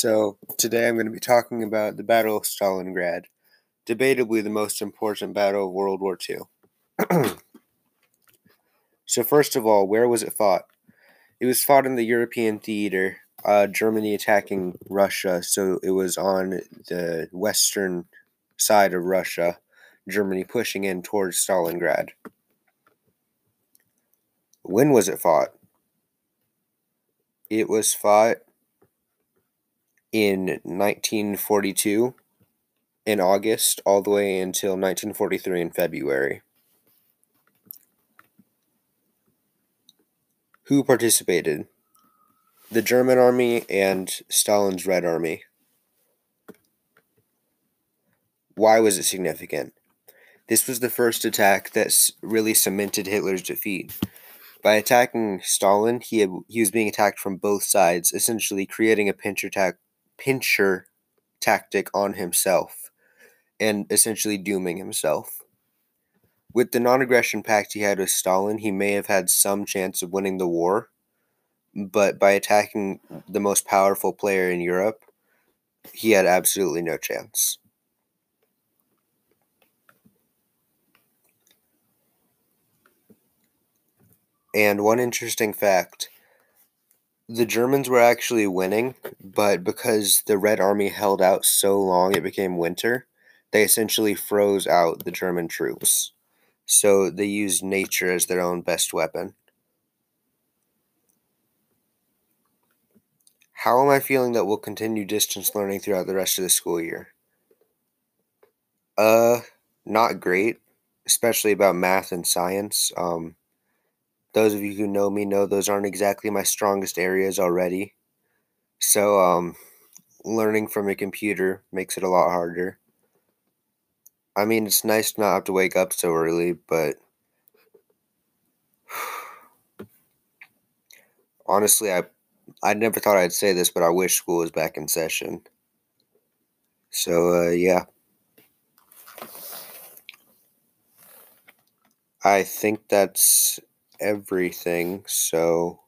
So, today I'm going to be talking about the Battle of Stalingrad, debatably the most important battle of World War II. so, first of all, where was it fought? It was fought in the European theater, uh, Germany attacking Russia, so it was on the western side of Russia, Germany pushing in towards Stalingrad. When was it fought? It was fought in 1942 in August all the way until 1943 in February. Who participated? The German army and Stalin's Red Army. Why was it significant? This was the first attack that really cemented Hitler's defeat. By attacking Stalin, he, had, he was being attacked from both sides, essentially creating a pinch attack pincher tactic on himself and essentially dooming himself. With the non aggression pact he had with Stalin, he may have had some chance of winning the war, but by attacking the most powerful player in Europe, he had absolutely no chance. And one interesting fact the Germans were actually winning, but because the Red Army held out so long it became winter, they essentially froze out the German troops. So they used nature as their own best weapon. How am I feeling that we'll continue distance learning throughout the rest of the school year? Uh, not great, especially about math and science. Um, those of you who know me know those aren't exactly my strongest areas already. So, um, learning from a computer makes it a lot harder. I mean, it's nice to not have to wake up so early, but honestly, I I never thought I'd say this, but I wish school was back in session. So, uh, yeah. I think that's everything. So